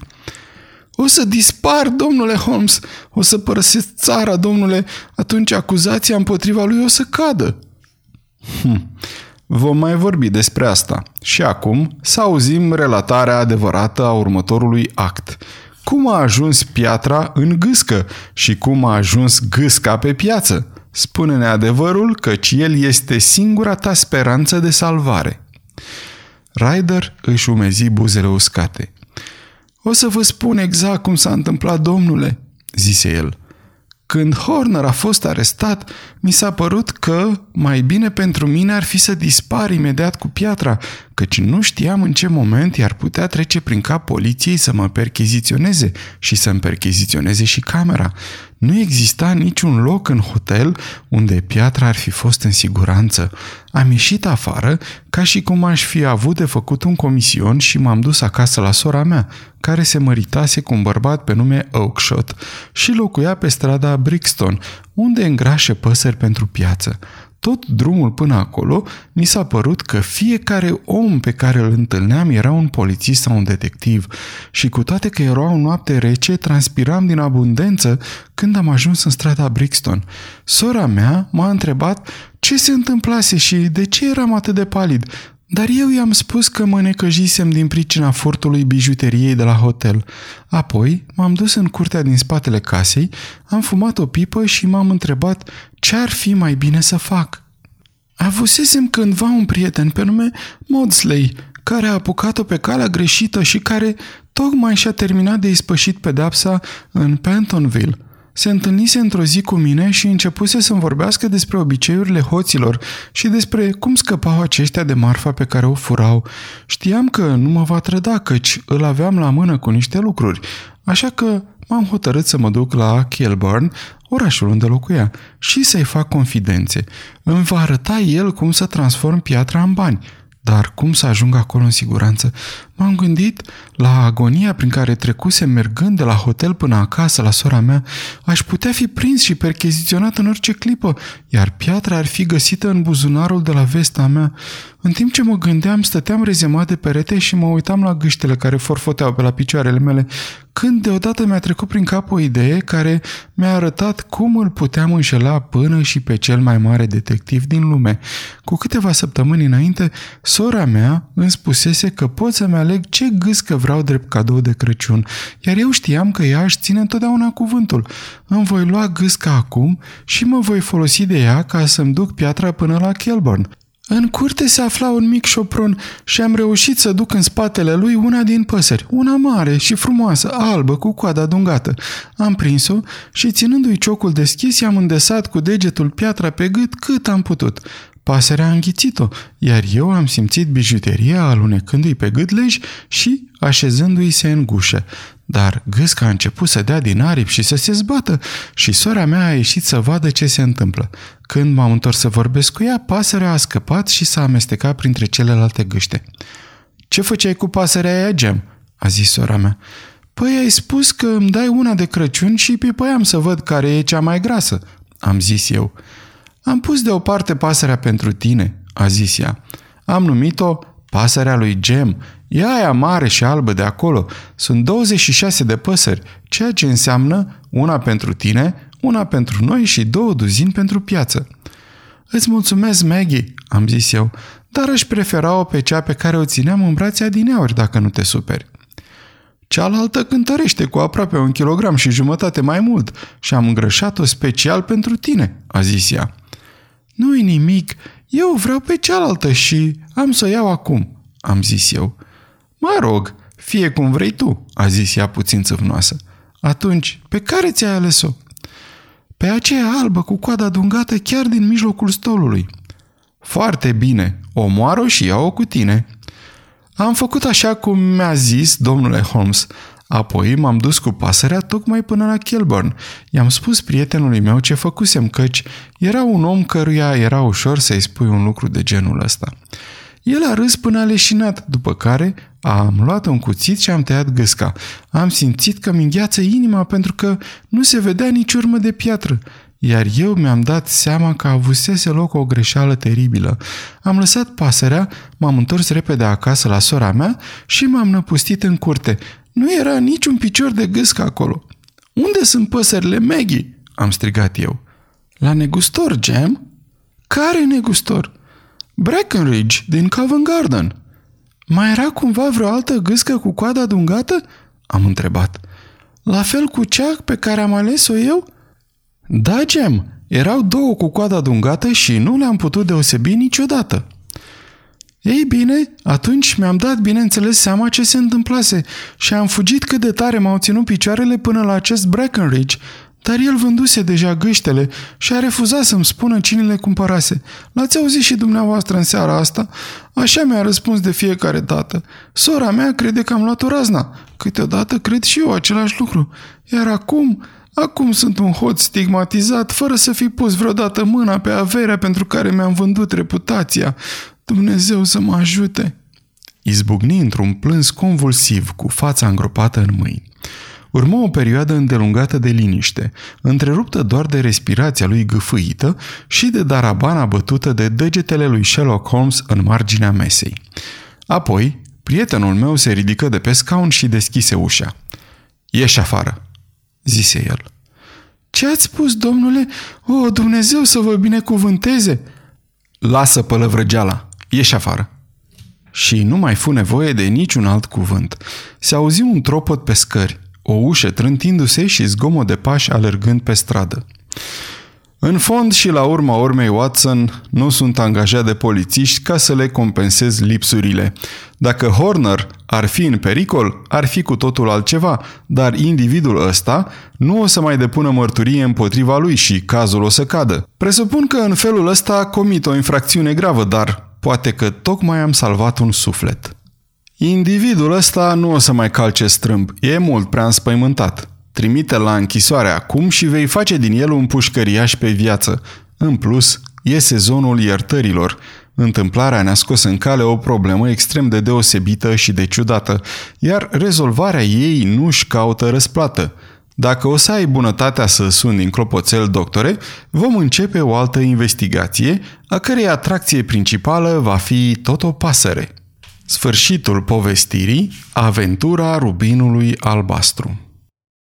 O să dispar, domnule Holmes, o să părăsesc țara, domnule, atunci acuzația împotriva lui o să cadă. Hm. Vom mai vorbi despre asta. Și acum să auzim relatarea adevărată a următorului act cum a ajuns piatra în gâscă și cum a ajuns gâsca pe piață. Spune-ne adevărul căci el este singura ta speranță de salvare. Ryder își umezi buzele uscate. O să vă spun exact cum s-a întâmplat, domnule, zise el. Când Horner a fost arestat, mi s-a părut că mai bine pentru mine ar fi să dispar imediat cu piatra, căci nu știam în ce moment i-ar putea trece prin cap poliției să mă percheziționeze și să-mi percheziționeze și camera. Nu exista niciun loc în hotel unde piatra ar fi fost în siguranță. Am ieșit afară ca și cum aș fi avut de făcut un comision și m-am dus acasă la sora mea, care se măritase cu un bărbat pe nume Oakshot și locuia pe strada Brixton, unde îngrașă păsări pentru piață. Tot drumul până acolo, mi s-a părut că fiecare om pe care îl întâlneam era un polițist sau un detectiv și cu toate că era o noapte rece, transpiram din abundență când am ajuns în strada Brixton. Sora mea m-a întrebat ce se întâmplase și de ce eram atât de palid, dar eu i-am spus că mă necăjisem din pricina furtului bijuteriei de la hotel. Apoi m-am dus în curtea din spatele casei, am fumat o pipă și m-am întrebat ce ar fi mai bine să fac. Avusesem cândva un prieten pe nume Maudsley, care a apucat-o pe calea greșită și care tocmai și-a terminat de ispășit pedapsa în Pentonville – se întâlnise într-o zi cu mine și începuse să-mi vorbească despre obiceiurile hoților și despre cum scăpau aceștia de marfa pe care o furau. Știam că nu mă va trăda, căci îl aveam la mână cu niște lucruri, așa că m-am hotărât să mă duc la Kilburn, orașul unde locuia, și să-i fac confidențe. Îmi va arăta el cum să transform piatra în bani. Dar cum să ajung acolo în siguranță? M-am gândit la agonia prin care trecuse mergând de la hotel până acasă la sora mea. Aș putea fi prins și percheziționat în orice clipă, iar piatra ar fi găsită în buzunarul de la vesta mea. În timp ce mă gândeam, stăteam rezemat de perete și mă uitam la gâștele care forfoteau pe la picioarele mele, când deodată mi-a trecut prin cap o idee care mi-a arătat cum îl puteam înșela până și pe cel mai mare detectiv din lume. Cu câteva săptămâni înainte, sora mea îmi spusese că pot să-mi aleg ce gâscă vreau drept cadou de Crăciun, iar eu știam că ea își ține întotdeauna cuvântul. Îmi voi lua gâsca acum și mă voi folosi de ea ca să-mi duc piatra până la Kelburn. În curte se afla un mic șopron și am reușit să duc în spatele lui una din păsări, una mare și frumoasă, albă, cu coada dungată. Am prins-o și ținându-i ciocul deschis, i-am îndesat cu degetul piatra pe gât cât am putut. Pasărea a înghițit-o, iar eu am simțit bijuteria alunecându-i pe gât lej și așezându-i se în gușă. Dar gâsca a început să dea din aripi și să se zbată și sora mea a ieșit să vadă ce se întâmplă. Când m-am întors să vorbesc cu ea, pasărea a scăpat și s-a amestecat printre celelalte gâște. Ce făceai cu pasărea aia, Gem?" a zis sora mea. Păi ai spus că îmi dai una de Crăciun și pipăiam să văd care e cea mai grasă," am zis eu. Am pus deoparte pasărea pentru tine," a zis ea. Am numit-o pasărea lui Gem. E aia mare și albă de acolo. Sunt 26 de păsări, ceea ce înseamnă una pentru tine, una pentru noi și două duzini pentru piață. Îți mulțumesc, Maggie, am zis eu, dar aș prefera-o pe cea pe care o țineam în brațe adineauri, dacă nu te superi. Cealaltă cântărește cu aproape un kilogram și jumătate mai mult și am îngrășat-o special pentru tine, a zis ea. Nu-i nimic, eu vreau pe cealaltă și am să o iau acum, am zis eu. Mă rog, fie cum vrei tu, a zis ea puțin țâvnoasă. Atunci, pe care ți-ai ales-o? Pe aceea albă cu coada dungată chiar din mijlocul stolului. Foarte bine, omoară și iau-o cu tine. Am făcut așa cum mi-a zis domnule Holmes. Apoi m-am dus cu pasărea tocmai până la Kilburn. I-am spus prietenului meu ce făcusem, căci era un om căruia era ușor să-i spui un lucru de genul ăsta. El a râs până a leșinat, după care am luat un cuțit și am tăiat gâsca. Am simțit că mi îngheață inima pentru că nu se vedea nici urmă de piatră iar eu mi-am dat seama că avusese loc o greșeală teribilă. Am lăsat pasărea, m-am întors repede acasă la sora mea și m-am năpustit în curte. Nu era niciun picior de gâscă acolo. Unde sunt păsările Maggie?" am strigat eu. La negustor, Jam?" Care negustor?" Breckenridge, din Covent Garden." Mai era cumva vreo altă gâscă cu coada dungată?" am întrebat. La fel cu cea pe care am ales-o eu?" Da, Gem, erau două cu coada dungată și nu le-am putut deosebi niciodată. Ei bine, atunci mi-am dat bineînțeles seama ce se întâmplase și am fugit cât de tare m-au ținut picioarele până la acest Breckenridge, dar el vânduse deja gâștele și a refuzat să-mi spună cine le cumpărase. L-ați auzit și dumneavoastră în seara asta? Așa mi-a răspuns de fiecare dată. Sora mea crede că am luat o razna. Câteodată cred și eu același lucru. Iar acum Acum sunt un hoț stigmatizat, fără să fi pus vreodată mâna pe averea pentru care mi-am vândut reputația. Dumnezeu să mă ajute!" Izbucni într-un plâns convulsiv, cu fața îngropată în mâini. Urmă o perioadă îndelungată de liniște, întreruptă doar de respirația lui gâfâită și de darabana bătută de degetele lui Sherlock Holmes în marginea mesei. Apoi, prietenul meu se ridică de pe scaun și deschise ușa. Ieși afară!" zise el. Ce ați spus, domnule? O, Dumnezeu să vă binecuvânteze! Lasă pălăvrăgeala, ieși afară. Și nu mai fu nevoie de niciun alt cuvânt. Se auzi un tropot pe scări, o ușă trântindu-se și zgomot de pași alergând pe stradă. În fond și la urma urmei, Watson, nu sunt angajat de polițiști ca să le compensez lipsurile. Dacă Horner ar fi în pericol, ar fi cu totul altceva, dar individul ăsta nu o să mai depună mărturie împotriva lui și cazul o să cadă. Presupun că în felul ăsta comit o infracțiune gravă, dar poate că tocmai am salvat un suflet. Individul ăsta nu o să mai calce strâmb, e mult prea înspăimântat. Trimite la închisoare acum și vei face din el un pușcăriaș pe viață. În plus, e sezonul iertărilor. Întâmplarea ne-a scos în cale o problemă extrem de deosebită și de ciudată, iar rezolvarea ei nu-și caută răsplată. Dacă o să ai bunătatea să suni din clopoțel, doctore, vom începe o altă investigație, a cărei atracție principală va fi tot o pasăre. Sfârșitul povestirii, aventura rubinului albastru.